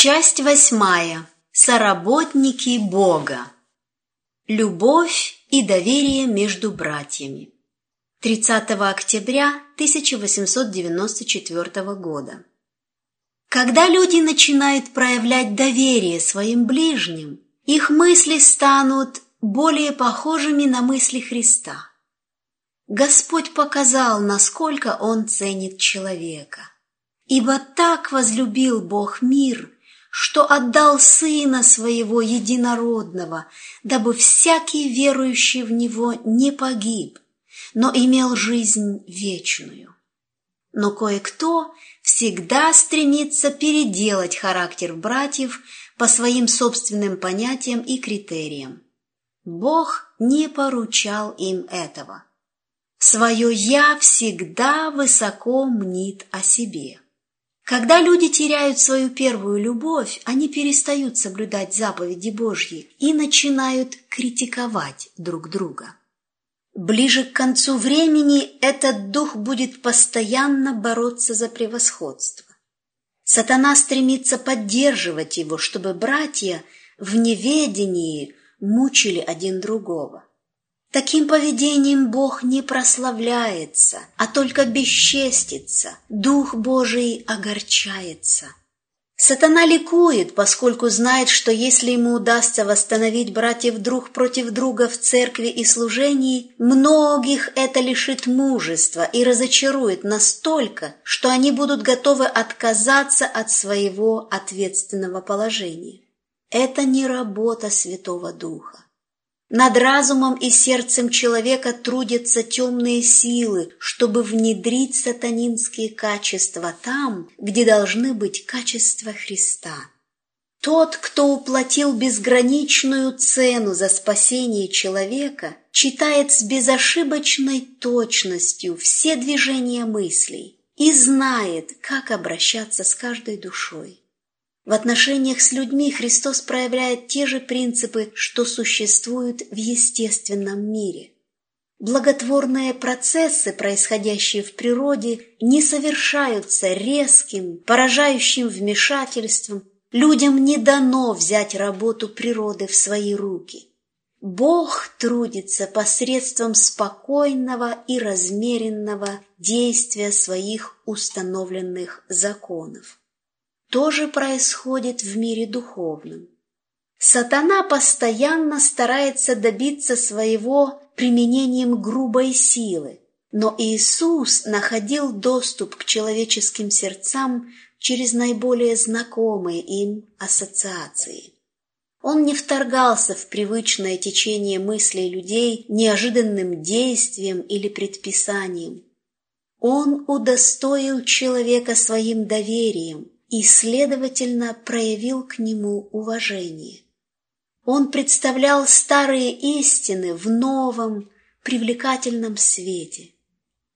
Часть восьмая. Соработники Бога. Любовь и доверие между братьями. 30 октября 1894 года. Когда люди начинают проявлять доверие своим ближним, их мысли станут более похожими на мысли Христа. Господь показал, насколько Он ценит человека. Ибо так возлюбил Бог мир – что отдал Сына Своего Единородного, дабы всякий верующий в Него не погиб, но имел жизнь вечную. Но кое-кто всегда стремится переделать характер братьев по своим собственным понятиям и критериям. Бог не поручал им этого. Свое «я» всегда высоко мнит о себе. Когда люди теряют свою первую любовь, они перестают соблюдать заповеди Божьи и начинают критиковать друг друга. Ближе к концу времени этот дух будет постоянно бороться за превосходство. Сатана стремится поддерживать его, чтобы братья в неведении мучили один другого. Таким поведением Бог не прославляется, а только бесчестится, Дух Божий огорчается. Сатана ликует, поскольку знает, что если ему удастся восстановить братьев друг против друга в церкви и служении, многих это лишит мужества и разочарует настолько, что они будут готовы отказаться от своего ответственного положения. Это не работа Святого Духа. Над разумом и сердцем человека трудятся темные силы, чтобы внедрить сатанинские качества там, где должны быть качества Христа. Тот, кто уплатил безграничную цену за спасение человека, читает с безошибочной точностью все движения мыслей и знает, как обращаться с каждой душой. В отношениях с людьми Христос проявляет те же принципы, что существуют в естественном мире. Благотворные процессы, происходящие в природе, не совершаются резким, поражающим вмешательством. Людям не дано взять работу природы в свои руки. Бог трудится посредством спокойного и размеренного действия своих установленных законов тоже происходит в мире духовном. Сатана постоянно старается добиться своего применением грубой силы, но Иисус находил доступ к человеческим сердцам через наиболее знакомые им ассоциации. Он не вторгался в привычное течение мыслей людей неожиданным действием или предписанием. Он удостоил человека своим доверием, и, следовательно, проявил к нему уважение. Он представлял старые истины в новом, привлекательном свете.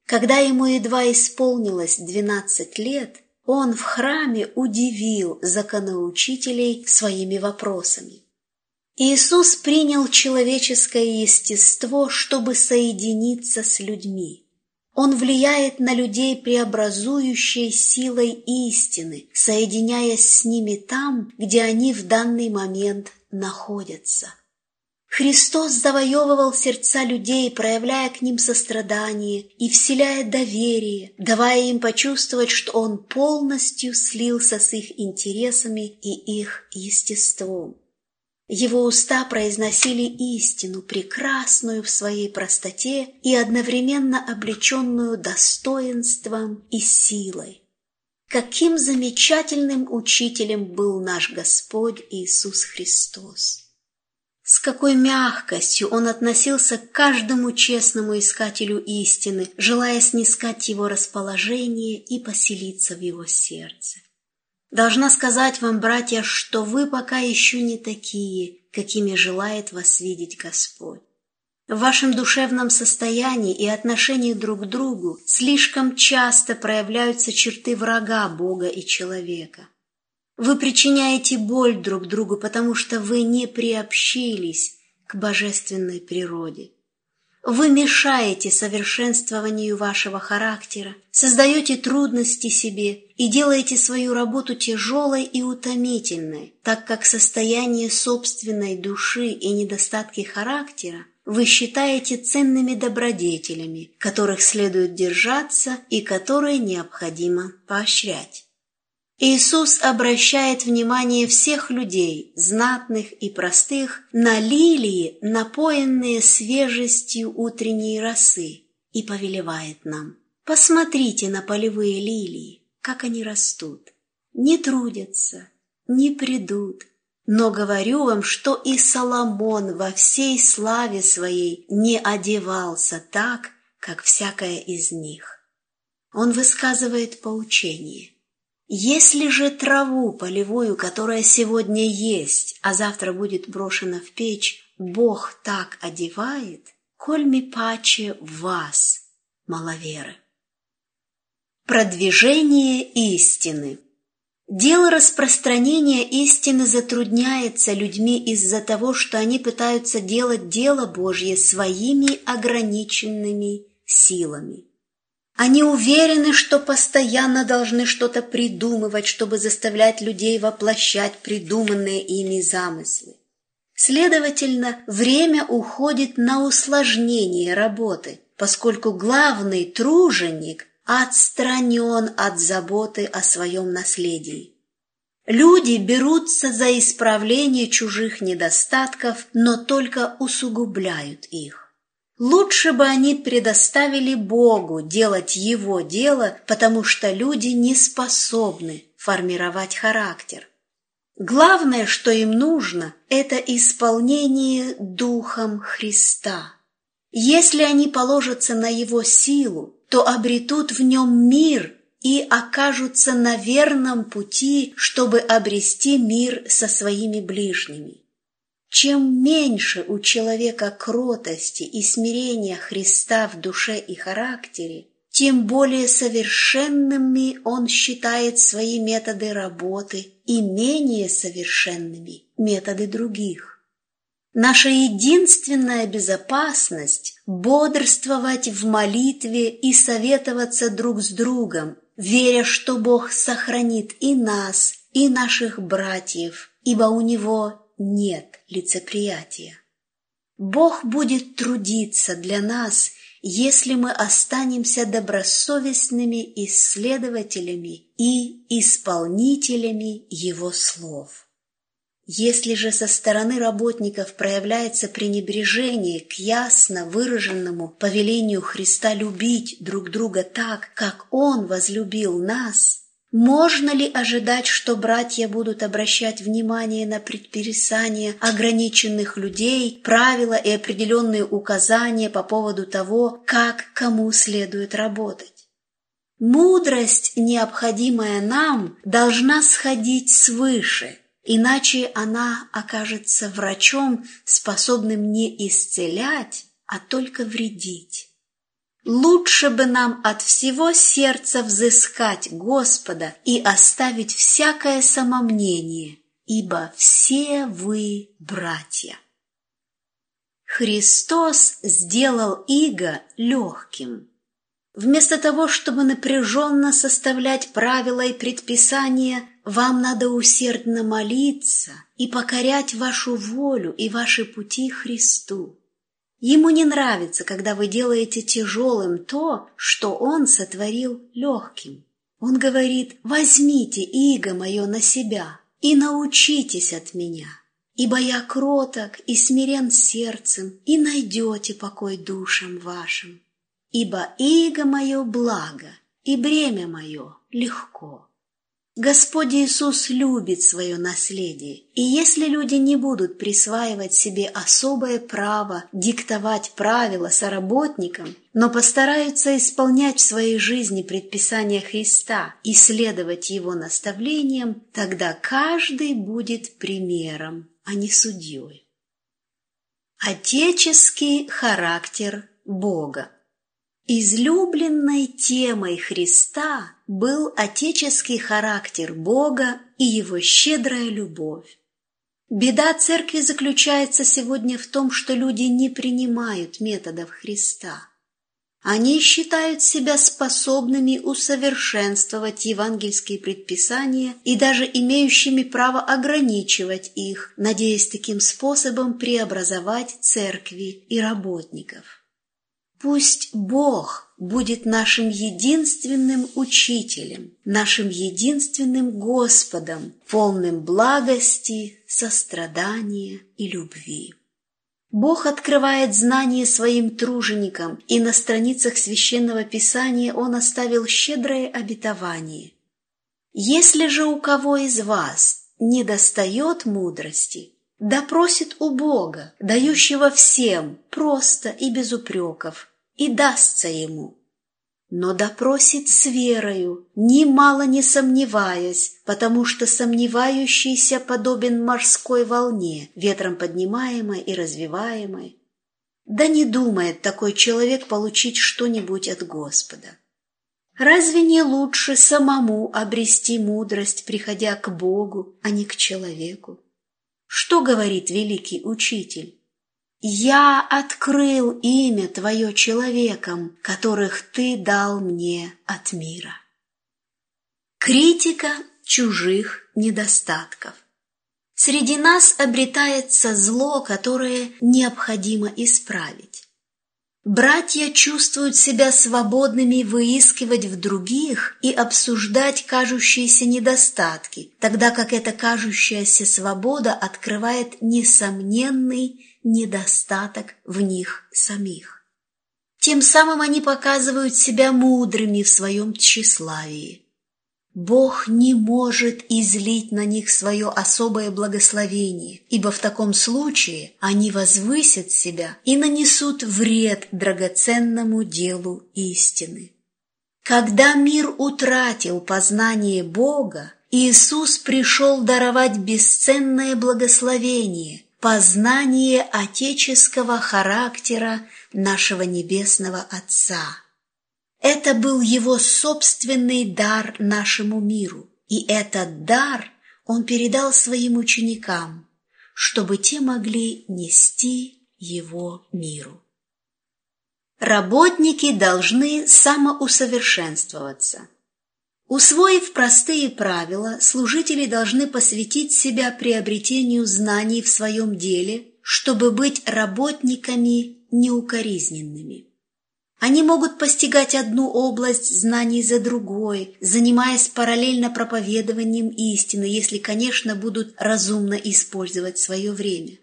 Когда ему едва исполнилось двенадцать лет, он в храме удивил законоучителей своими вопросами. Иисус принял человеческое естество, чтобы соединиться с людьми. Он влияет на людей преобразующей силой истины, соединяясь с ними там, где они в данный момент находятся. Христос завоевывал сердца людей, проявляя к ним сострадание и вселяя доверие, давая им почувствовать, что Он полностью слился с их интересами и их естеством. Его уста произносили истину, прекрасную в своей простоте и одновременно облеченную достоинством и силой. Каким замечательным учителем был наш Господь Иисус Христос! С какой мягкостью Он относился к каждому честному искателю истины, желая снискать его расположение и поселиться в его сердце. Должна сказать вам, братья, что вы пока еще не такие, какими желает вас видеть Господь. В вашем душевном состоянии и отношении друг к другу слишком часто проявляются черты врага Бога и человека. Вы причиняете боль друг другу, потому что вы не приобщились к божественной природе. вы мешаете совершенствованию вашего характера, создаете трудности себе и делаете свою работу тяжелой и утомительной, так как состояние собственной души и недостатки характера вы считаете ценными добродетелями, которых следует держаться и которые необходимо поощрять. Иисус обращает внимание всех людей, знатных и простых, на лилии, напоенные свежестью утренней росы, и повелевает нам. Посмотрите на полевые лилии, как они растут. Не трудятся, не придут. Но говорю вам, что и Соломон во всей славе своей не одевался так, как всякая из них. Он высказывает поучение. Если же траву полевую, которая сегодня есть, а завтра будет брошена в печь, Бог так одевает, кольми паче вас, маловеры. Продвижение истины Дело распространения истины затрудняется людьми из-за того, что они пытаются делать дело Божье своими ограниченными силами. Они уверены, что постоянно должны что-то придумывать, чтобы заставлять людей воплощать придуманные ими замыслы. Следовательно, время уходит на усложнение работы, поскольку главный труженик отстранен от заботы о своем наследии. Люди берутся за исправление чужих недостатков, но только усугубляют их. Лучше бы они предоставили Богу делать Его дело, потому что люди не способны формировать характер. Главное, что им нужно, это исполнение Духом Христа. Если они положатся на Его силу, то обретут в нем мир и окажутся на верном пути, чтобы обрести мир со своими ближними. Чем меньше у человека кротости и смирения Христа в душе и характере, тем более совершенными он считает свои методы работы и менее совершенными методы других. Наша единственная безопасность – бодрствовать в молитве и советоваться друг с другом, веря, что Бог сохранит и нас, и наших братьев, ибо у Него нет лицеприятия. Бог будет трудиться для нас, если мы останемся добросовестными исследователями и исполнителями Его слов. Если же со стороны работников проявляется пренебрежение к ясно выраженному повелению Христа любить друг друга так, как Он возлюбил нас – можно ли ожидать, что братья будут обращать внимание на предписания ограниченных людей, правила и определенные указания по поводу того, как кому следует работать? Мудрость, необходимая нам, должна сходить свыше, иначе она окажется врачом, способным не исцелять, а только вредить. Лучше бы нам от всего сердца взыскать Господа и оставить всякое самомнение, ибо все вы братья. Христос сделал иго легким. Вместо того, чтобы напряженно составлять правила и предписания, вам надо усердно молиться и покорять вашу волю и ваши пути Христу. Ему не нравится, когда вы делаете тяжелым то, что он сотворил легким. Он говорит, возьмите иго мое на себя и научитесь от меня, ибо я кроток и смирен сердцем, и найдете покой душам вашим. Ибо иго мое благо, и бремя мое легко. Господь Иисус любит свое наследие, и если люди не будут присваивать себе особое право диктовать правила соработникам, но постараются исполнять в своей жизни предписания Христа и следовать Его наставлениям, тогда каждый будет примером, а не судьей. Отеческий характер Бога Излюбленной темой Христа был отеческий характер Бога и его щедрая любовь. Беда церкви заключается сегодня в том, что люди не принимают методов Христа. Они считают себя способными усовершенствовать евангельские предписания и даже имеющими право ограничивать их, надеясь таким способом преобразовать церкви и работников. Пусть Бог будет нашим единственным учителем, нашим единственным Господом, полным благости, сострадания и любви. Бог открывает знание своим труженикам, и на страницах Священного Писания Он оставил щедрое обетование. «Если же у кого из вас не достает мудрости, да просит у Бога, дающего всем, просто и без упреков, и дастся ему» но допросит с верою, немало не сомневаясь, потому что сомневающийся подобен морской волне, ветром поднимаемой и развиваемой. Да не думает такой человек получить что-нибудь от Господа. Разве не лучше самому обрести мудрость, приходя к Богу, а не к человеку? Что говорит великий учитель? «Я открыл имя Твое человеком, которых Ты дал мне от мира». Критика чужих недостатков. Среди нас обретается зло, которое необходимо исправить. Братья чувствуют себя свободными выискивать в других и обсуждать кажущиеся недостатки, тогда как эта кажущаяся свобода открывает несомненный недостаток в них самих. Тем самым они показывают себя мудрыми в своем тщеславии. Бог не может излить на них свое особое благословение, ибо в таком случае они возвысят себя и нанесут вред драгоценному делу истины. Когда мир утратил познание Бога, Иисус пришел даровать бесценное благословение, познание отеческого характера нашего Небесного Отца. Это был его собственный дар нашему миру, и этот дар он передал своим ученикам, чтобы те могли нести его миру. Работники должны самоусовершенствоваться. Усвоив простые правила, служители должны посвятить себя приобретению знаний в своем деле, чтобы быть работниками неукоризненными. Они могут постигать одну область знаний за другой, занимаясь параллельно проповедованием истины, если, конечно, будут разумно использовать свое время.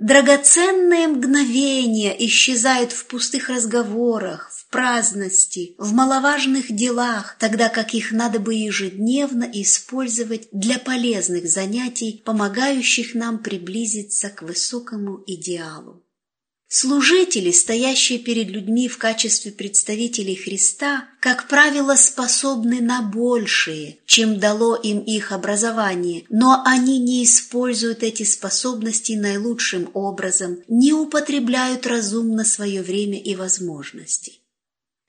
Драгоценные мгновения исчезают в пустых разговорах, праздности, в маловажных делах, тогда как их надо бы ежедневно использовать для полезных занятий, помогающих нам приблизиться к высокому идеалу. Служители, стоящие перед людьми в качестве представителей Христа, как правило, способны на большее, чем дало им их образование, но они не используют эти способности наилучшим образом, не употребляют разумно свое время и возможности.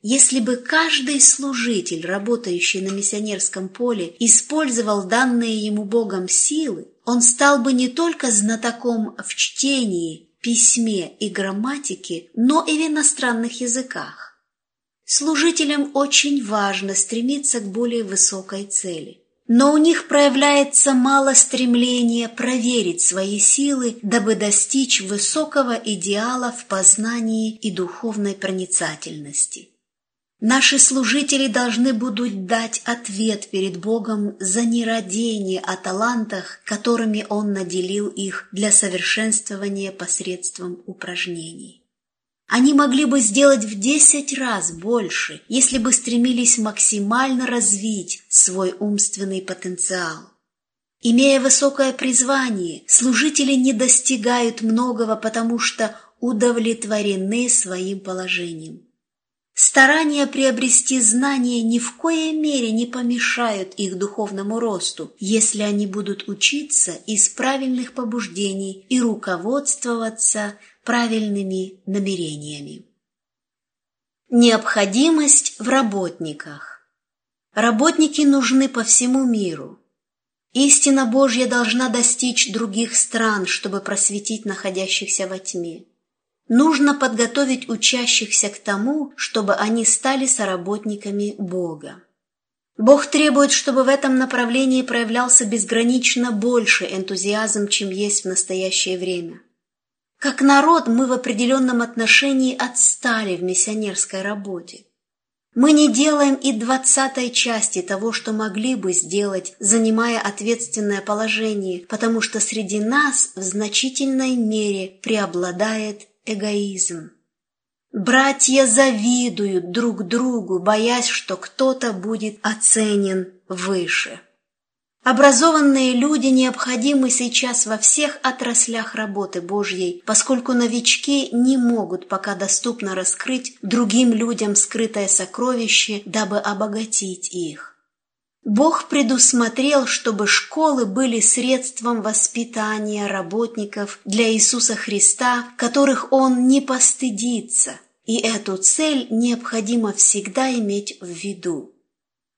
Если бы каждый служитель, работающий на миссионерском поле, использовал данные ему Богом силы, он стал бы не только знатоком в чтении, письме и грамматике, но и в иностранных языках. Служителям очень важно стремиться к более высокой цели. Но у них проявляется мало стремления проверить свои силы, дабы достичь высокого идеала в познании и духовной проницательности. Наши служители должны будут дать ответ перед Богом за нерадение о талантах, которыми Он наделил их для совершенствования посредством упражнений. Они могли бы сделать в десять раз больше, если бы стремились максимально развить свой умственный потенциал. Имея высокое призвание, служители не достигают многого, потому что удовлетворены своим положением. Старания приобрести знания ни в коей мере не помешают их духовному росту, если они будут учиться из правильных побуждений и руководствоваться правильными намерениями. Необходимость в работниках. Работники нужны по всему миру. Истина Божья должна достичь других стран, чтобы просветить находящихся во тьме. Нужно подготовить учащихся к тому, чтобы они стали соработниками Бога. Бог требует, чтобы в этом направлении проявлялся безгранично больше энтузиазм, чем есть в настоящее время. Как народ мы в определенном отношении отстали в миссионерской работе. Мы не делаем и двадцатой части того, что могли бы сделать, занимая ответственное положение, потому что среди нас в значительной мере преобладает эгоизм. Братья завидуют друг другу, боясь, что кто-то будет оценен выше. Образованные люди необходимы сейчас во всех отраслях работы Божьей, поскольку новички не могут пока доступно раскрыть другим людям скрытое сокровище, дабы обогатить их. Бог предусмотрел, чтобы школы были средством воспитания работников для Иисуса Христа, которых Он не постыдится, и эту цель необходимо всегда иметь в виду.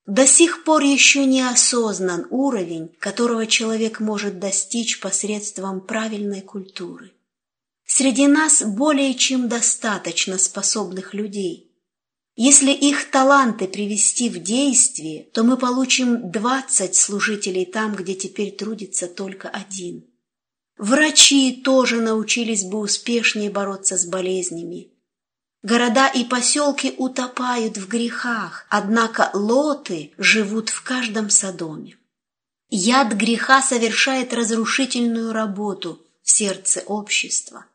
До сих пор еще не осознан уровень, которого человек может достичь посредством правильной культуры. Среди нас более чем достаточно способных людей. Если их таланты привести в действие, то мы получим 20 служителей там, где теперь трудится только один. Врачи тоже научились бы успешнее бороться с болезнями, Города и поселки утопают в грехах, однако лоты живут в каждом садоме. Яд греха совершает разрушительную работу в сердце общества.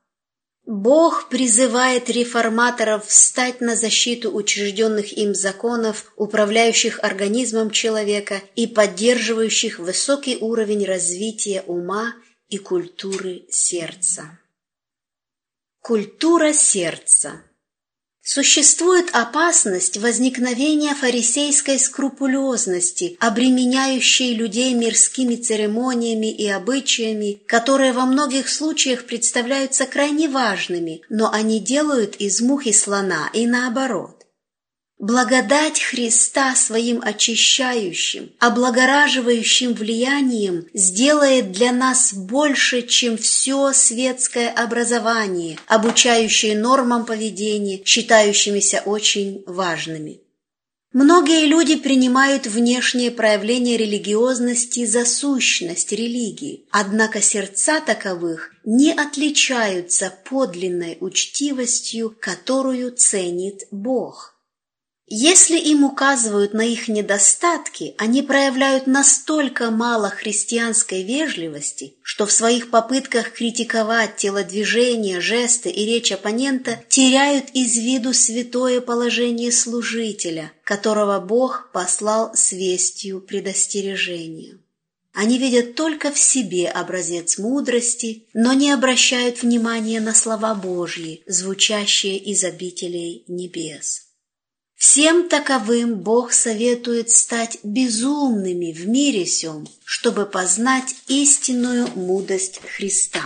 Бог призывает реформаторов встать на защиту учрежденных им законов, управляющих организмом человека и поддерживающих высокий уровень развития ума и культуры сердца. Культура сердца Существует опасность возникновения фарисейской скрупулезности, обременяющей людей мирскими церемониями и обычаями, которые во многих случаях представляются крайне важными, но они делают из мухи слона и наоборот. Благодать Христа своим очищающим, облагораживающим влиянием сделает для нас больше, чем все светское образование, обучающее нормам поведения, считающимися очень важными. Многие люди принимают внешние проявления религиозности за сущность религии, однако сердца таковых не отличаются подлинной учтивостью, которую ценит Бог. Если им указывают на их недостатки, они проявляют настолько мало христианской вежливости, что в своих попытках критиковать телодвижения, жесты и речь оппонента теряют из виду святое положение служителя, которого Бог послал с вестью предостережения. Они видят только в себе образец мудрости, но не обращают внимания на слова Божьи, звучащие из обителей небес. Всем таковым Бог советует стать безумными в мире сём, чтобы познать истинную мудрость Христа.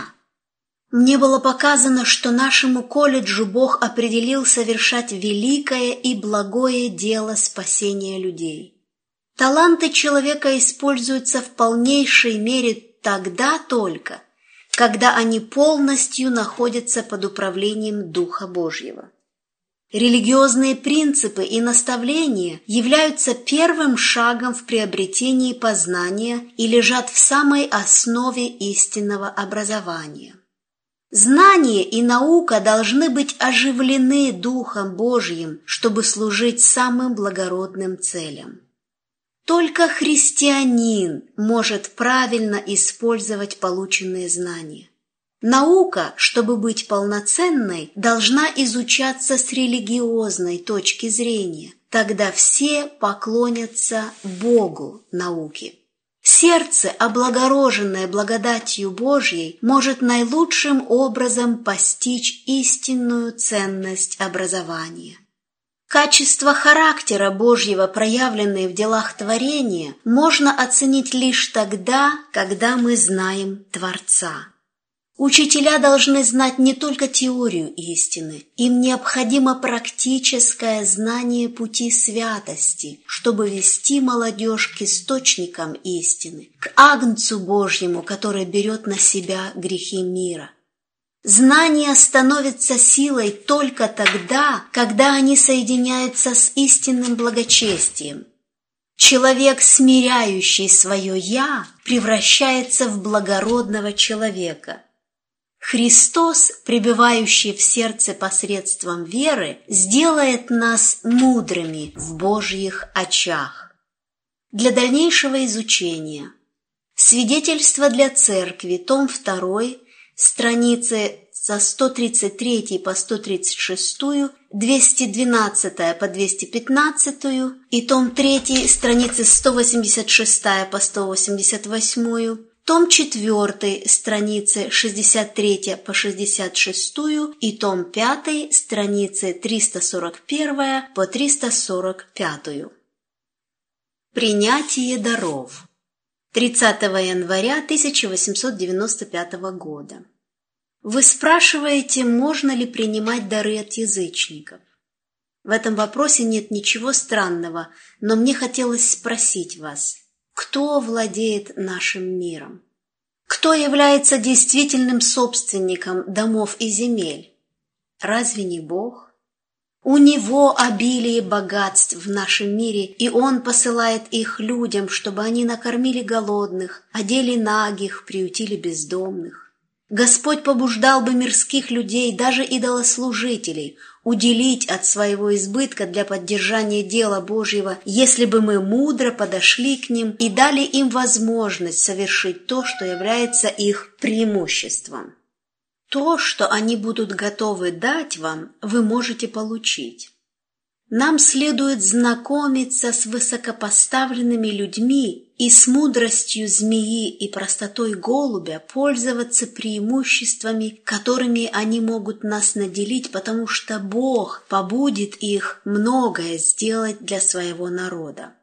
Мне было показано, что нашему колледжу Бог определил совершать великое и благое дело спасения людей. Таланты человека используются в полнейшей мере тогда только, когда они полностью находятся под управлением Духа Божьего. Религиозные принципы и наставления являются первым шагом в приобретении познания и лежат в самой основе истинного образования. Знание и наука должны быть оживлены Духом Божьим, чтобы служить самым благородным целям. Только христианин может правильно использовать полученные знания. Наука, чтобы быть полноценной, должна изучаться с религиозной точки зрения. Тогда все поклонятся Богу науки. Сердце, облагороженное благодатью Божьей, может наилучшим образом постичь истинную ценность образования. Качество характера Божьего, проявленные в делах творения, можно оценить лишь тогда, когда мы знаем Творца. Учителя должны знать не только теорию истины, им необходимо практическое знание пути святости, чтобы вести молодежь к источникам истины, к Агнцу Божьему, который берет на себя грехи мира. Знания становятся силой только тогда, когда они соединяются с истинным благочестием. Человек, смиряющий свое «я», превращается в благородного человека – Христос, пребывающий в сердце посредством веры, сделает нас мудрыми в Божьих очах. Для дальнейшего изучения. Свидетельство для Церкви, том 2, страницы со 133 по 136, 212 по 215 и том 3, страницы 186 по 188, том 4, страницы 63 по 66 и том 5, страницы 341 по 345. Принятие даров. 30 января 1895 года. Вы спрашиваете, можно ли принимать дары от язычников. В этом вопросе нет ничего странного, но мне хотелось спросить вас – кто владеет нашим миром? Кто является действительным собственником домов и земель? Разве не Бог? У Него обилие богатств в нашем мире, и Он посылает их людям, чтобы они накормили голодных, одели нагих, приютили бездомных. Господь побуждал бы мирских людей, даже идолослужителей, уделить от своего избытка для поддержания дела Божьего, если бы мы мудро подошли к ним и дали им возможность совершить то, что является их преимуществом. То, что они будут готовы дать вам, вы можете получить. Нам следует знакомиться с высокопоставленными людьми и с мудростью змеи и простотой голубя пользоваться преимуществами, которыми они могут нас наделить, потому что Бог побудит их многое сделать для своего народа.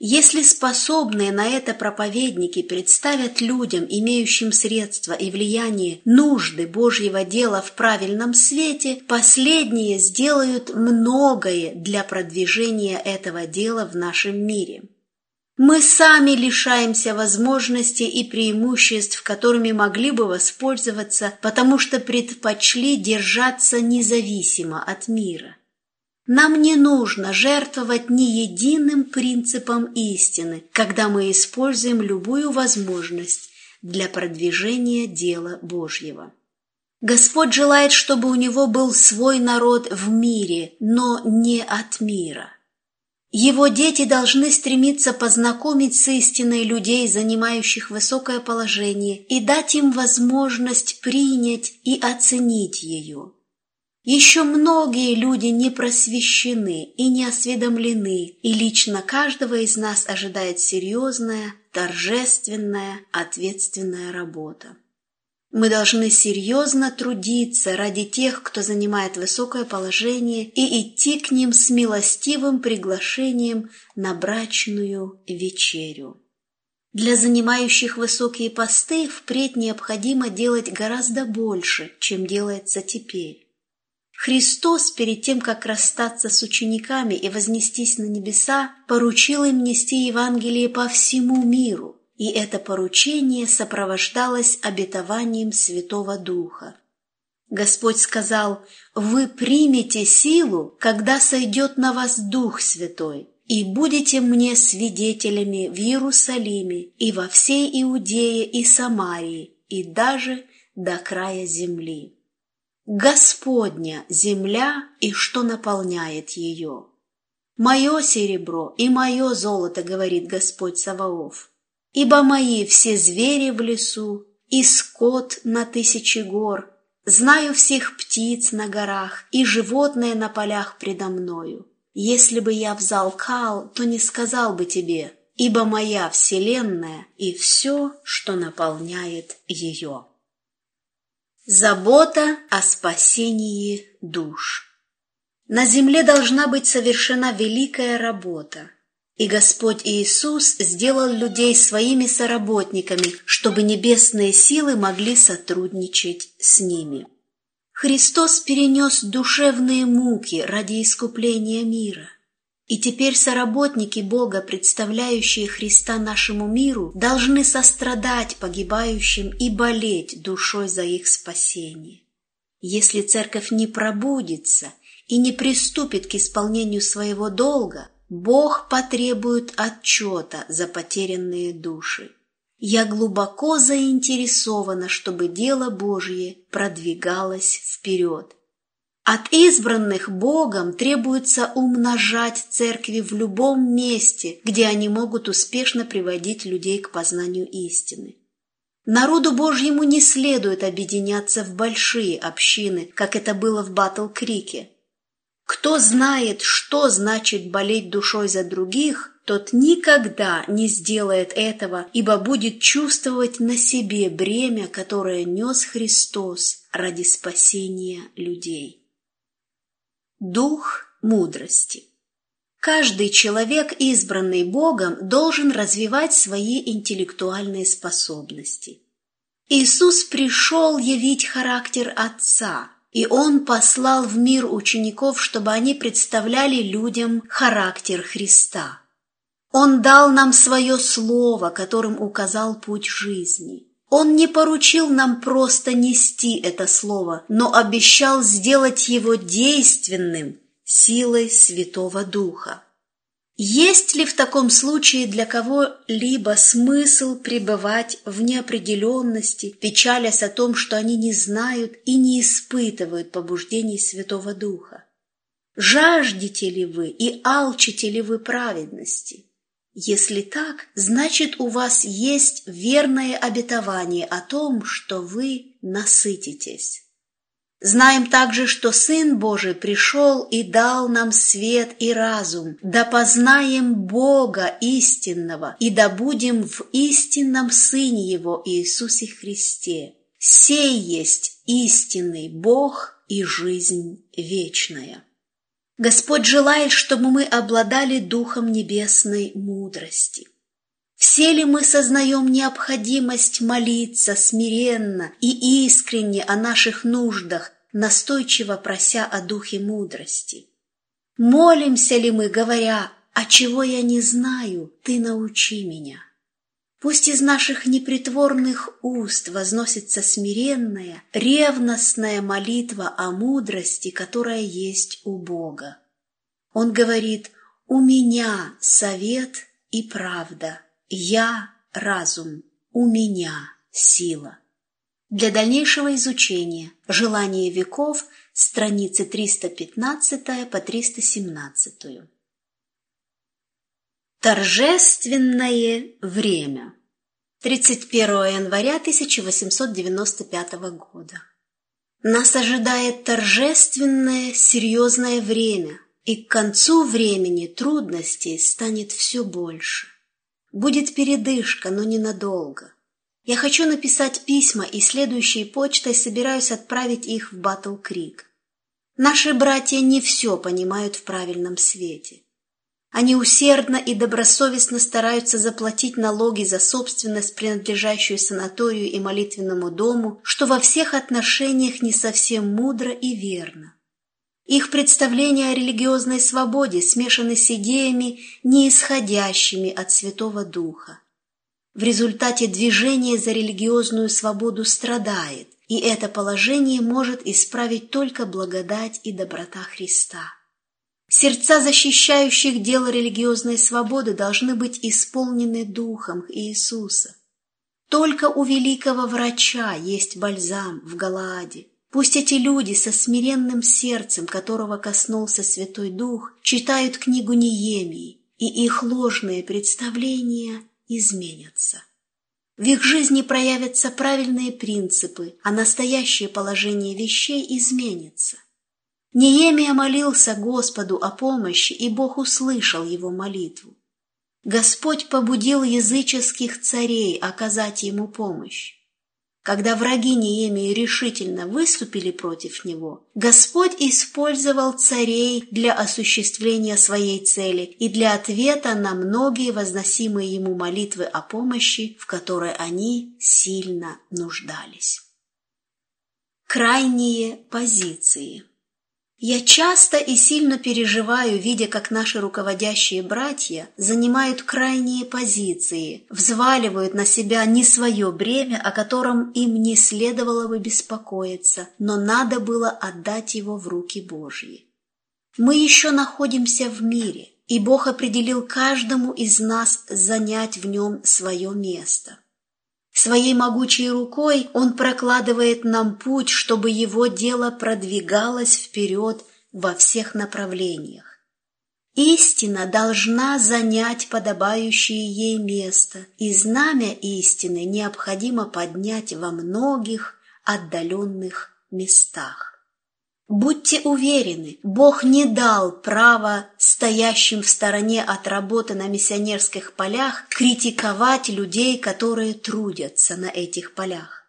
Если способные на это проповедники представят людям, имеющим средства и влияние, нужды Божьего дела в правильном свете, последние сделают многое для продвижения этого дела в нашем мире. Мы сами лишаемся возможностей и преимуществ, которыми могли бы воспользоваться, потому что предпочли держаться независимо от мира. Нам не нужно жертвовать ни единым принципом истины, когда мы используем любую возможность для продвижения дела Божьего. Господь желает, чтобы у него был свой народ в мире, но не от мира. Его дети должны стремиться познакомить с истиной людей, занимающих высокое положение, и дать им возможность принять и оценить ее. Еще многие люди не просвещены и не осведомлены, и лично каждого из нас ожидает серьезная, торжественная, ответственная работа. Мы должны серьезно трудиться ради тех, кто занимает высокое положение, и идти к ним с милостивым приглашением на брачную вечерю. Для занимающих высокие посты впредь необходимо делать гораздо больше, чем делается теперь. Христос, перед тем, как расстаться с учениками и вознестись на небеса, поручил им нести Евангелие по всему миру, и это поручение сопровождалось обетованием Святого Духа. Господь сказал, «Вы примете силу, когда сойдет на вас Дух Святой, и будете мне свидетелями в Иерусалиме и во всей Иудее и Самарии, и даже до края земли». Господня земля и что наполняет ее. Мое серебро и мое золото, говорит Господь Саваоф, ибо мои все звери в лесу и скот на тысячи гор, знаю всех птиц на горах и животные на полях предо мною. Если бы я взалкал, то не сказал бы тебе, ибо моя вселенная и все, что наполняет ее. Забота о спасении душ. На земле должна быть совершена великая работа. И Господь Иисус сделал людей своими соработниками, чтобы небесные силы могли сотрудничать с ними. Христос перенес душевные муки ради искупления мира. И теперь соработники Бога, представляющие Христа нашему миру, должны сострадать погибающим и болеть душой за их спасение. Если церковь не пробудится и не приступит к исполнению своего долга, Бог потребует отчета за потерянные души. Я глубоко заинтересована, чтобы дело Божье продвигалось вперед. От избранных Богом требуется умножать церкви в любом месте, где они могут успешно приводить людей к познанию истины. Народу Божьему не следует объединяться в большие общины, как это было в Батл-Крике. Кто знает, что значит болеть душой за других, тот никогда не сделает этого, ибо будет чувствовать на себе бремя, которое нес Христос ради спасения людей. Дух мудрости Каждый человек, избранный Богом, должен развивать свои интеллектуальные способности. Иисус пришел явить характер Отца, и Он послал в мир учеников, чтобы они представляли людям характер Христа. Он дал нам свое слово, которым указал путь жизни. Он не поручил нам просто нести это слово, но обещал сделать его действенным – силой Святого Духа. Есть ли в таком случае для кого-либо смысл пребывать в неопределенности, печалясь о том, что они не знают и не испытывают побуждений Святого Духа? Жаждете ли вы и алчите ли вы праведности? Если так, значит у вас есть верное обетование о том, что вы насытитесь. Знаем также, что Сын Божий пришел и дал нам свет и разум, да познаем Бога истинного и да будем в истинном Сыне Его Иисусе Христе. Сей есть истинный Бог и жизнь вечная. Господь желает, чтобы мы обладали Духом Небесной мудрости. Все ли мы сознаем необходимость молиться смиренно и искренне о наших нуждах, настойчиво прося о духе мудрости? Молимся ли мы, говоря, «А чего я не знаю, ты научи меня»? Пусть из наших непритворных уст возносится смиренная, ревностная молитва о мудрости, которая есть у Бога. Он говорит «У меня совет и правда». Я – разум, у меня – сила. Для дальнейшего изучения «Желание веков» страницы 315 по 317. Торжественное время. 31 января 1895 года. Нас ожидает торжественное, серьезное время, и к концу времени трудностей станет все больше. Будет передышка, но ненадолго. Я хочу написать письма, и следующей почтой собираюсь отправить их в Батл Крик. Наши братья не все понимают в правильном свете. Они усердно и добросовестно стараются заплатить налоги за собственность, принадлежащую санаторию и молитвенному дому, что во всех отношениях не совсем мудро и верно. Их представления о религиозной свободе смешаны с идеями, не исходящими от Святого Духа. В результате движение за религиозную свободу страдает, и это положение может исправить только благодать и доброта Христа. Сердца защищающих дело религиозной свободы должны быть исполнены Духом Иисуса. Только у великого врача есть бальзам в Галааде. Пусть эти люди со смиренным сердцем, которого коснулся Святой Дух, читают книгу Неемии, и их ложные представления изменятся. В их жизни проявятся правильные принципы, а настоящее положение вещей изменится. Неемия молился Господу о помощи, и Бог услышал его молитву. Господь побудил языческих царей оказать ему помощь. когда враги Неемии решительно выступили против него, Господь использовал царей для осуществления своей цели и для ответа на многие возносимые ему молитвы о помощи, в которой они сильно нуждались. Крайние позиции – я часто и сильно переживаю, видя, как наши руководящие братья занимают крайние позиции, взваливают на себя не свое бремя, о котором им не следовало бы беспокоиться, но надо было отдать его в руки Божьи. Мы еще находимся в мире, и Бог определил каждому из нас занять в нем свое место. Своей могучей рукой Он прокладывает нам путь, чтобы Его дело продвигалось вперед во всех направлениях. Истина должна занять подобающее ей место, и знамя истины необходимо поднять во многих отдаленных местах. Будьте уверены, Бог не дал права стоящим в стороне от работы на миссионерских полях критиковать людей, которые трудятся на этих полях.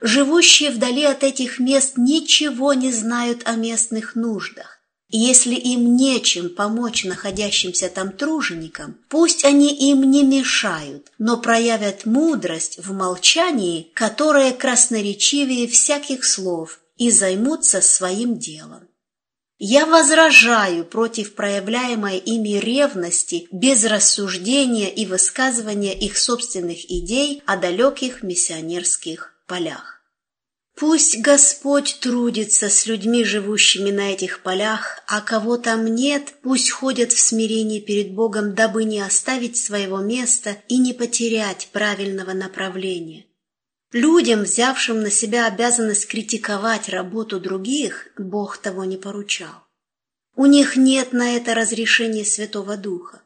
Живущие вдали от этих мест ничего не знают о местных нуждах. И если им нечем помочь находящимся там труженикам, пусть они им не мешают, но проявят мудрость в молчании, которое красноречивее всяких слов – и займутся своим делом. Я возражаю против проявляемой ими ревности без рассуждения и высказывания их собственных идей о далеких миссионерских полях. Пусть Господь трудится с людьми, живущими на этих полях, а кого там нет, пусть ходят в смирении перед Богом, дабы не оставить своего места и не потерять правильного направления. Людям, взявшим на себя обязанность критиковать работу других, Бог того не поручал. У них нет на это разрешения Святого Духа.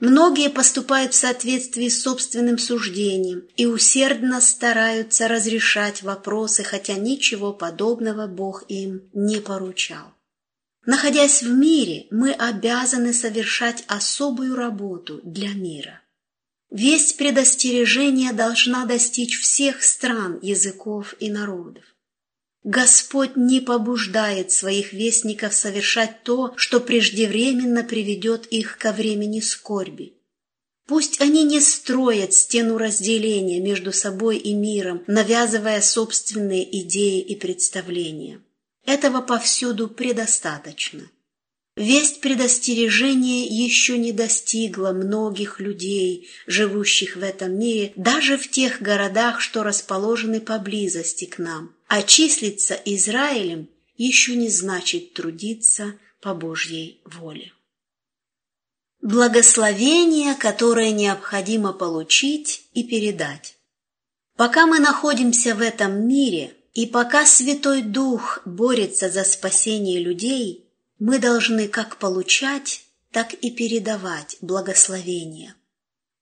Многие поступают в соответствии с собственным суждением и усердно стараются разрешать вопросы, хотя ничего подобного Бог им не поручал. Находясь в мире, мы обязаны совершать особую работу для мира. Весть предостережения должна достичь всех стран, языков и народов. Господь не побуждает своих вестников совершать то, что преждевременно приведет их ко времени скорби. Пусть они не строят стену разделения между собой и миром, навязывая собственные идеи и представления. Этого повсюду предостаточно. Весть предостережения еще не достигла многих людей, живущих в этом мире, даже в тех городах, что расположены поблизости к нам. А числиться Израилем еще не значит трудиться по Божьей воле. Благословение, которое необходимо получить и передать. Пока мы находимся в этом мире, и пока Святой Дух борется за спасение людей – мы должны как получать, так и передавать благословение.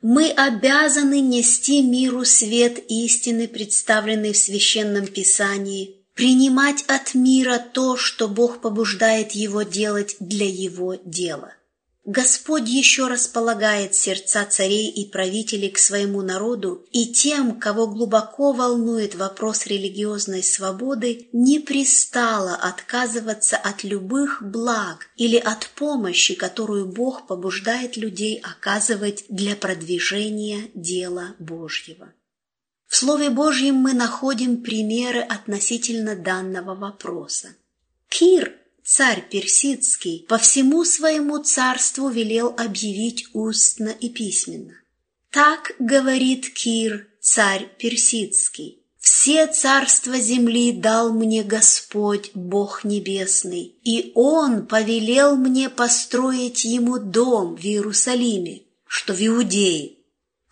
Мы обязаны нести миру свет истины, представленный в Священном Писании, принимать от мира то, что Бог побуждает его делать для его дела. Господь еще располагает сердца царей и правителей к своему народу, и тем, кого глубоко волнует вопрос религиозной свободы, не пристало отказываться от любых благ или от помощи, которую Бог побуждает людей оказывать для продвижения дела Божьего. В Слове Божьем мы находим примеры относительно данного вопроса. Кир – царь персидский по всему своему царству велел объявить устно и письменно. Так говорит Кир, царь персидский. Все царства земли дал мне Господь, Бог Небесный, и Он повелел мне построить Ему дом в Иерусалиме, что в Иудее,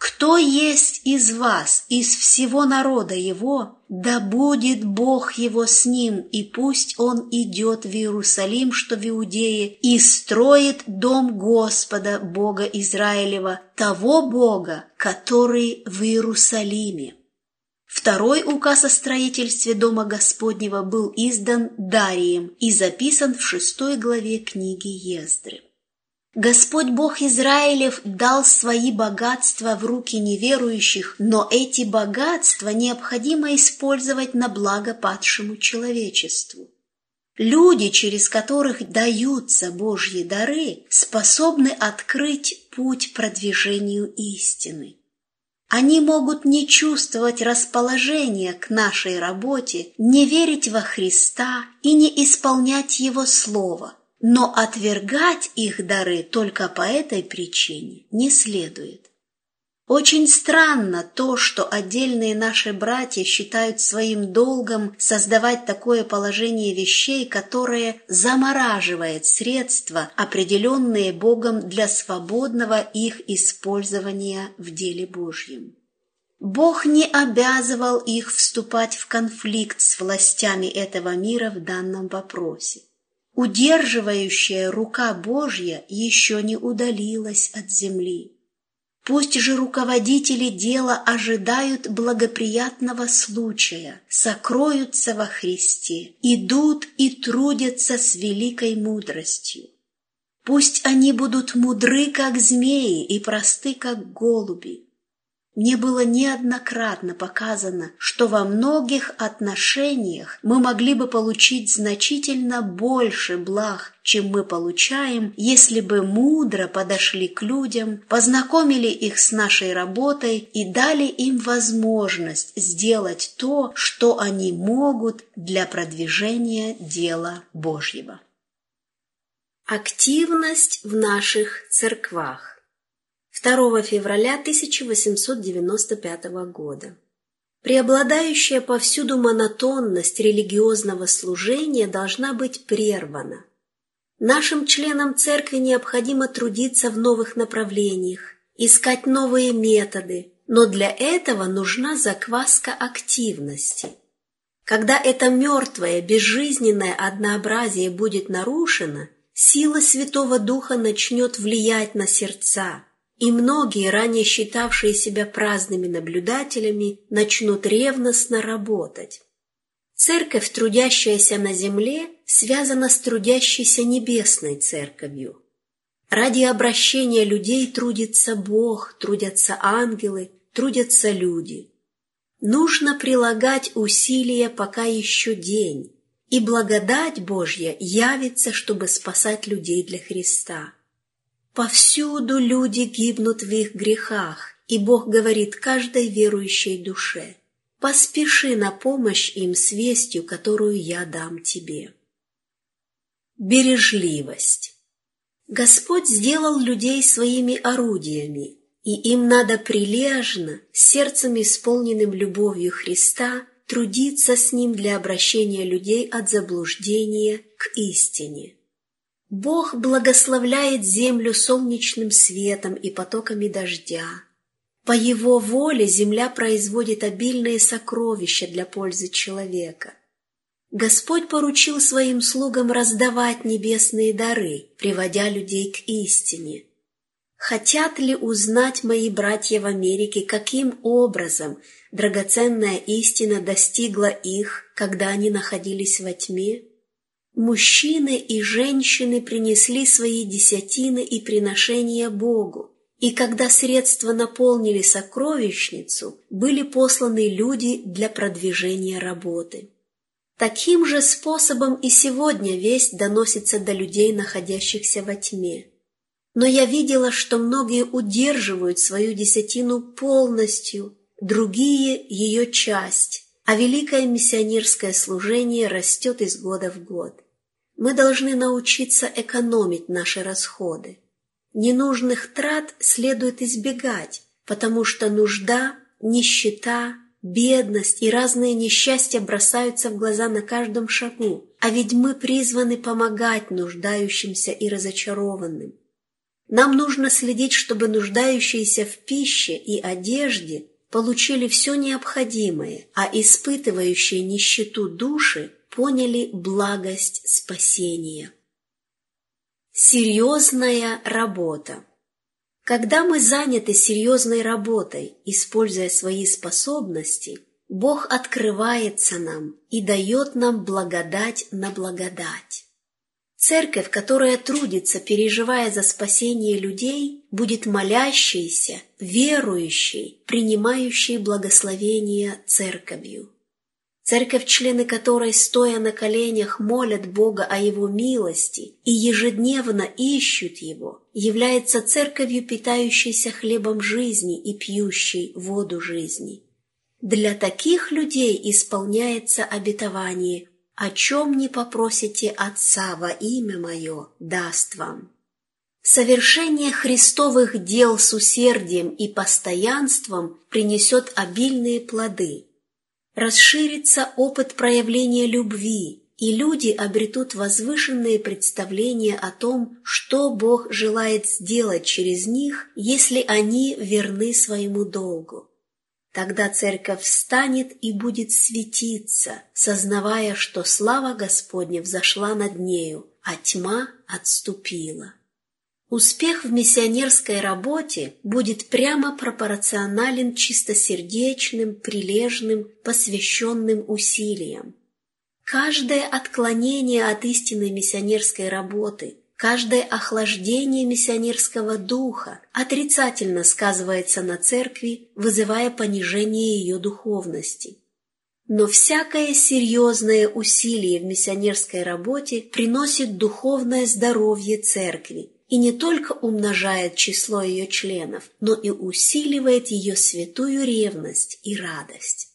кто есть из вас, из всего народа его, да будет Бог его с ним, и пусть он идет в Иерусалим, что в Иудее, и строит дом Господа, Бога Израилева, того Бога, который в Иерусалиме. Второй указ о строительстве Дома Господнего был издан Дарием и записан в шестой главе книги Ездры. Господь Бог Израилев дал свои богатства в руки неверующих, но эти богатства необходимо использовать на благо падшему человечеству. Люди, через которых даются Божьи дары, способны открыть путь продвижению истины. Они могут не чувствовать расположения к нашей работе, не верить во Христа и не исполнять Его Слово, но отвергать их дары только по этой причине не следует. Очень странно то, что отдельные наши братья считают своим долгом создавать такое положение вещей, которое замораживает средства, определенные Богом для свободного их использования в деле Божьем. Бог не обязывал их вступать в конфликт с властями этого мира в данном вопросе. Удерживающая рука Божья еще не удалилась от земли. Пусть же руководители дела ожидают благоприятного случая, сокроются во Христе, идут и трудятся с великой мудростью. Пусть они будут мудры, как змеи, и просты, как голуби, мне было неоднократно показано, что во многих отношениях мы могли бы получить значительно больше благ, чем мы получаем, если бы мудро подошли к людям, познакомили их с нашей работой и дали им возможность сделать то, что они могут для продвижения дела Божьего. Активность в наших церквах 2 февраля 1895 года. Преобладающая повсюду монотонность религиозного служения должна быть прервана. Нашим членам церкви необходимо трудиться в новых направлениях, искать новые методы, но для этого нужна закваска активности. Когда это мертвое, безжизненное однообразие будет нарушено, сила Святого Духа начнет влиять на сердца, и многие, ранее считавшие себя праздными наблюдателями, начнут ревностно работать. Церковь, трудящаяся на земле, связана с трудящейся небесной церковью. Ради обращения людей трудится Бог, трудятся ангелы, трудятся люди. Нужно прилагать усилия, пока еще день, и благодать Божья явится, чтобы спасать людей для Христа. Повсюду люди гибнут в их грехах, и Бог говорит каждой верующей душе, «Поспеши на помощь им с вестью, которую я дам тебе». Бережливость. Господь сделал людей своими орудиями, и им надо прилежно, сердцем исполненным любовью Христа, трудиться с Ним для обращения людей от заблуждения к истине. Бог благословляет землю солнечным светом и потоками дождя. По Его воле земля производит обильные сокровища для пользы человека. Господь поручил своим слугам раздавать небесные дары, приводя людей к истине. Хотят ли узнать мои братья в Америке, каким образом драгоценная истина достигла их, когда они находились во тьме? Мужчины и женщины принесли свои десятины и приношения Богу, и когда средства наполнили сокровищницу, были посланы люди для продвижения работы. Таким же способом и сегодня весть доносится до людей, находящихся во тьме. Но я видела, что многие удерживают свою десятину полностью, другие – ее часть, а великое миссионерское служение растет из года в год. Мы должны научиться экономить наши расходы. Ненужных трат следует избегать, потому что нужда, нищета, бедность и разные несчастья бросаются в глаза на каждом шагу, а ведь мы призваны помогать нуждающимся и разочарованным. Нам нужно следить, чтобы нуждающиеся в пище и одежде получили все необходимое, а испытывающие нищету души поняли благость спасения. Серьезная работа. Когда мы заняты серьезной работой, используя свои способности, Бог открывается нам и дает нам благодать на благодать. Церковь, которая трудится, переживая за спасение людей, будет молящейся, верующей, принимающей благословение церковью. Церковь, члены которой, стоя на коленях, молят Бога о Его милости и ежедневно ищут Его, является церковью, питающейся хлебом жизни и пьющей воду жизни. Для таких людей исполняется обетование «О чем не попросите Отца во имя Мое, даст вам». Совершение христовых дел с усердием и постоянством принесет обильные плоды. Расширится опыт проявления любви, и люди обретут возвышенные представления о том, что Бог желает сделать через них, если они верны своему долгу. Тогда церковь встанет и будет светиться, сознавая, что слава Господня взошла над нею, а тьма отступила. Успех в миссионерской работе будет прямо пропорционален чистосердечным, прилежным, посвященным усилиям. Каждое отклонение от истинной миссионерской работы, Каждое охлаждение миссионерского духа отрицательно сказывается на церкви, вызывая понижение ее духовности. Но всякое серьезное усилие в миссионерской работе приносит духовное здоровье церкви и не только умножает число ее членов, но и усиливает ее святую ревность и радость.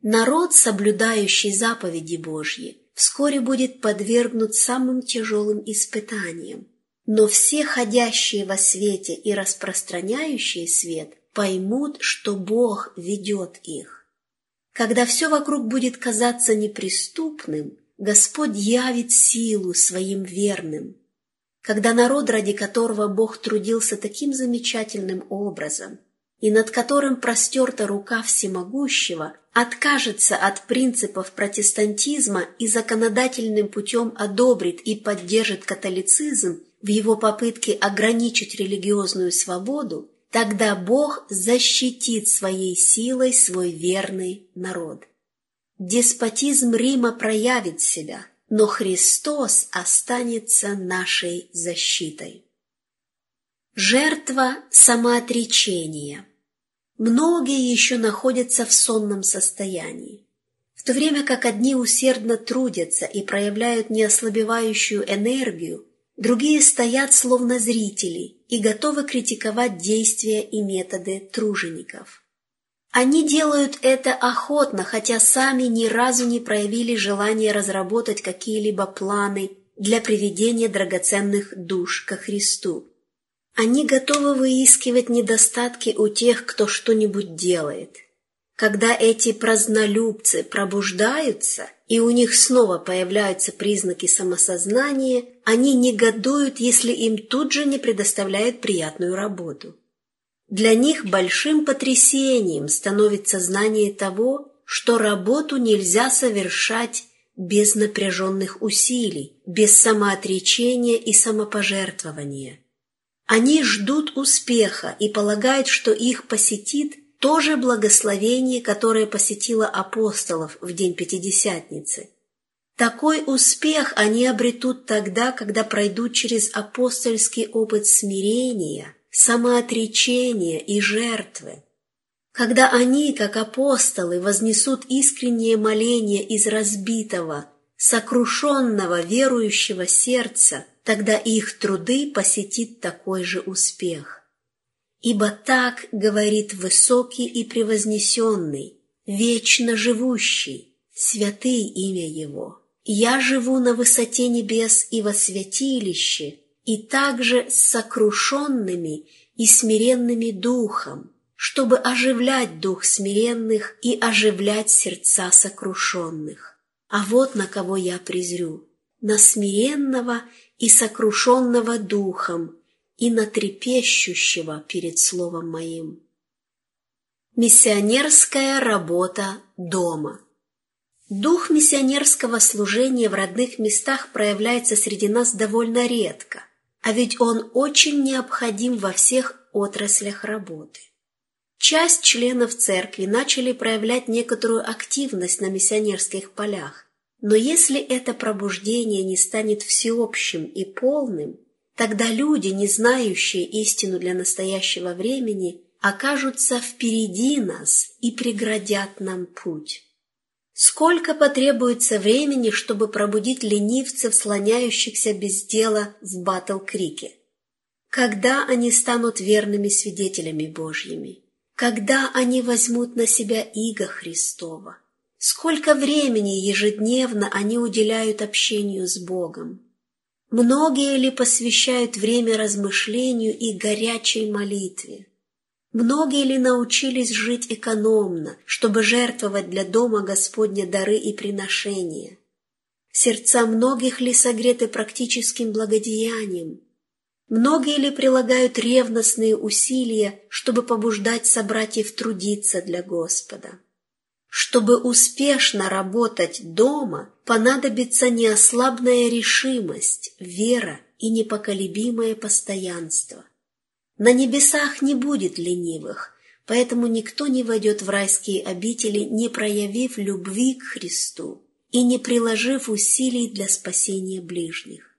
Народ, соблюдающий заповеди Божьи, вскоре будет подвергнут самым тяжелым испытаниям. Но все ходящие во свете и распространяющие свет поймут, что Бог ведет их. Когда все вокруг будет казаться неприступным, Господь явит силу своим верным. Когда народ, ради которого Бог трудился таким замечательным образом, и над которым простерта рука всемогущего, откажется от принципов протестантизма и законодательным путем одобрит и поддержит католицизм в его попытке ограничить религиозную свободу, тогда Бог защитит своей силой свой верный народ. Деспотизм Рима проявит себя, но Христос останется нашей защитой. Жертва самоотречения Многие еще находятся в сонном состоянии. В то время как одни усердно трудятся и проявляют неослабевающую энергию, другие стоят словно зрители и готовы критиковать действия и методы тружеников. Они делают это охотно, хотя сами ни разу не проявили желания разработать какие-либо планы для приведения драгоценных душ ко Христу. Они готовы выискивать недостатки у тех, кто что-нибудь делает. Когда эти празднолюбцы пробуждаются, и у них снова появляются признаки самосознания, они негодуют, если им тут же не предоставляют приятную работу. Для них большим потрясением становится знание того, что работу нельзя совершать без напряженных усилий, без самоотречения и самопожертвования – они ждут успеха и полагают, что их посетит то же благословение, которое посетило апостолов в день Пятидесятницы. Такой успех они обретут тогда, когда пройдут через апостольский опыт смирения, самоотречения и жертвы. Когда они, как апостолы, вознесут искреннее моление из разбитого, сокрушенного верующего сердца – тогда их труды посетит такой же успех. Ибо так говорит высокий и превознесенный, вечно живущий, святый имя Его. Я живу на высоте небес и во святилище, и также с сокрушенными и смиренными духом, чтобы оживлять дух смиренных и оживлять сердца сокрушенных. А вот на кого я презрю, на смиренного и сокрушенного духом, и на трепещущего перед Словом Моим. Миссионерская работа дома Дух миссионерского служения в родных местах проявляется среди нас довольно редко, а ведь он очень необходим во всех отраслях работы. Часть членов церкви начали проявлять некоторую активность на миссионерских полях, Но если это пробуждение не станет всеобщим и полным, тогда люди, не знающие истину для настоящего времени, окажутся впереди нас и преградят нам путь. Сколько потребуется времени, чтобы пробудить ленивцев, слоняющихся без дела в Батл-Крике? Когда они станут верными свидетелями Божьими? Когда они возьмут на себя иго Христова? Сколько времени ежедневно они уделяют общению с Богом? Многие ли посвящают время размышлению и горячей молитве? Многие ли научились жить экономно, чтобы жертвовать для дома Господня дары и приношения? Сердца многих ли согреты практическим благодеянием? Многие ли прилагают ревностные усилия, чтобы побуждать собратьев трудиться для Господа? Чтобы успешно работать дома, понадобится неослабная решимость, вера и непоколебимое постоянство. На небесах не будет ленивых, поэтому никто не войдет в райские обители, не проявив любви к Христу и не приложив усилий для спасения ближних.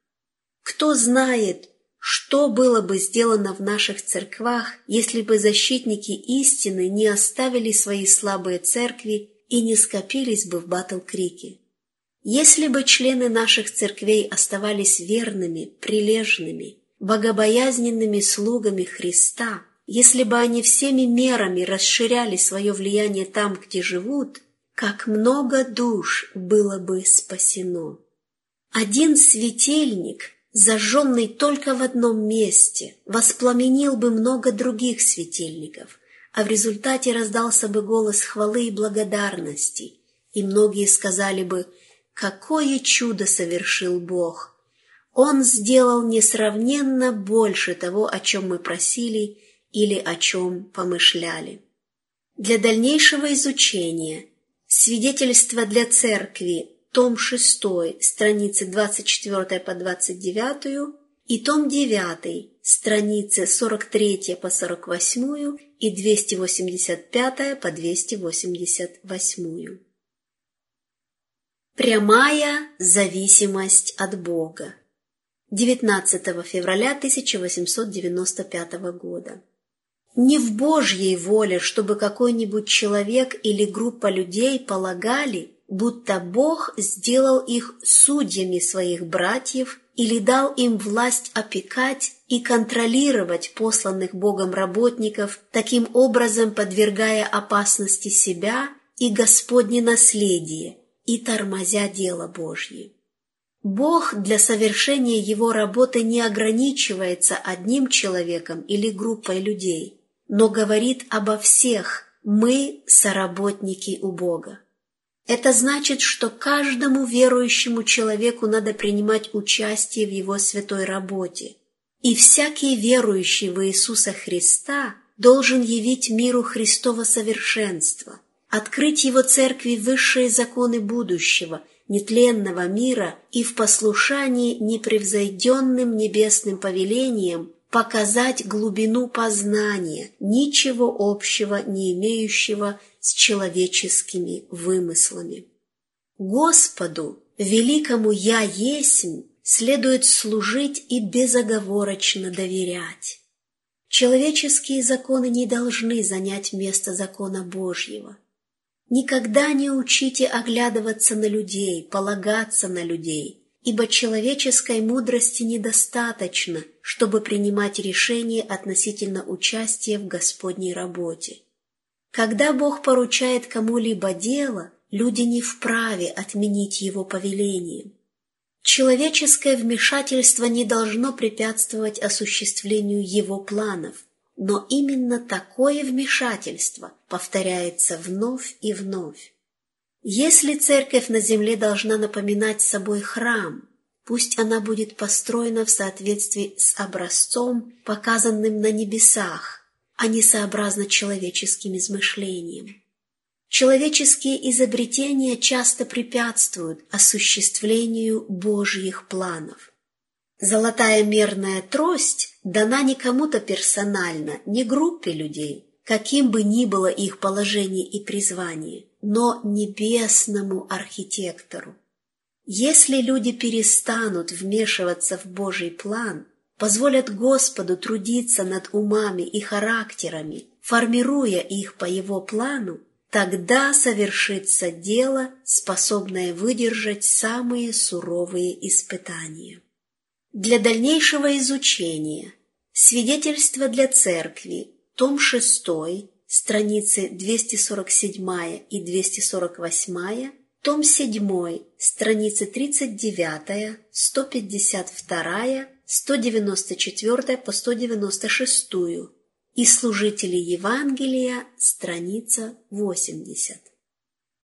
Кто знает, что было бы сделано в наших церквах, если бы защитники истины не оставили свои слабые церкви и не скопились бы в Батл-Крике? Если бы члены наших церквей оставались верными, прилежными, богобоязненными слугами Христа, если бы они всеми мерами расширяли свое влияние там, где живут, как много душ было бы спасено. Один светильник, зажженный только в одном месте, воспламенил бы много других светильников, а в результате раздался бы голос хвалы и благодарности, и многие сказали бы «Какое чудо совершил Бог!» Он сделал несравненно больше того, о чем мы просили или о чем помышляли. Для дальнейшего изучения свидетельство для церкви, том 6, страницы 24 по 29 и том 9, страницы 43 по 48 и 285 по 288. Прямая зависимость от Бога. 19 февраля 1895 года. Не в Божьей воле, чтобы какой-нибудь человек или группа людей полагали, будто Бог сделал их судьями своих братьев или дал им власть опекать и контролировать посланных Богом работников, таким образом подвергая опасности себя и Господне наследие и тормозя дело Божье. Бог для совершения его работы не ограничивается одним человеком или группой людей, но говорит обо всех «мы – соработники у Бога». Это значит, что каждому верующему человеку надо принимать участие в его святой работе, и всякий верующий в Иисуса Христа должен явить миру Христова совершенство, открыть его церкви высшие законы будущего – нетленного мира и в послушании непревзойденным небесным повелением показать глубину познания, ничего общего не имеющего с человеческими вымыслами. Господу, великому «Я есмь», следует служить и безоговорочно доверять. Человеческие законы не должны занять место закона Божьего – Никогда не учите оглядываться на людей, полагаться на людей, ибо человеческой мудрости недостаточно, чтобы принимать решения относительно участия в Господней работе. Когда Бог поручает кому-либо дело, люди не вправе отменить его повелением. Человеческое вмешательство не должно препятствовать осуществлению его планов – но именно такое вмешательство повторяется вновь и вновь. Если церковь на земле должна напоминать собой храм, пусть она будет построена в соответствии с образцом, показанным на небесах, а не сообразно человеческим измышлениям. Человеческие изобретения часто препятствуют осуществлению Божьих планов. Золотая мерная трость дана не кому-то персонально, не группе людей, каким бы ни было их положение и призвание, но небесному архитектору. Если люди перестанут вмешиваться в Божий план, позволят Господу трудиться над умами и характерами, формируя их по Его плану, тогда совершится дело, способное выдержать самые суровые испытания. Для дальнейшего изучения. Свидетельство для церкви, том 6, страницы 247 и 248, том 7, страницы 39, 152, 194 по 196 и служители Евангелия, страница 80.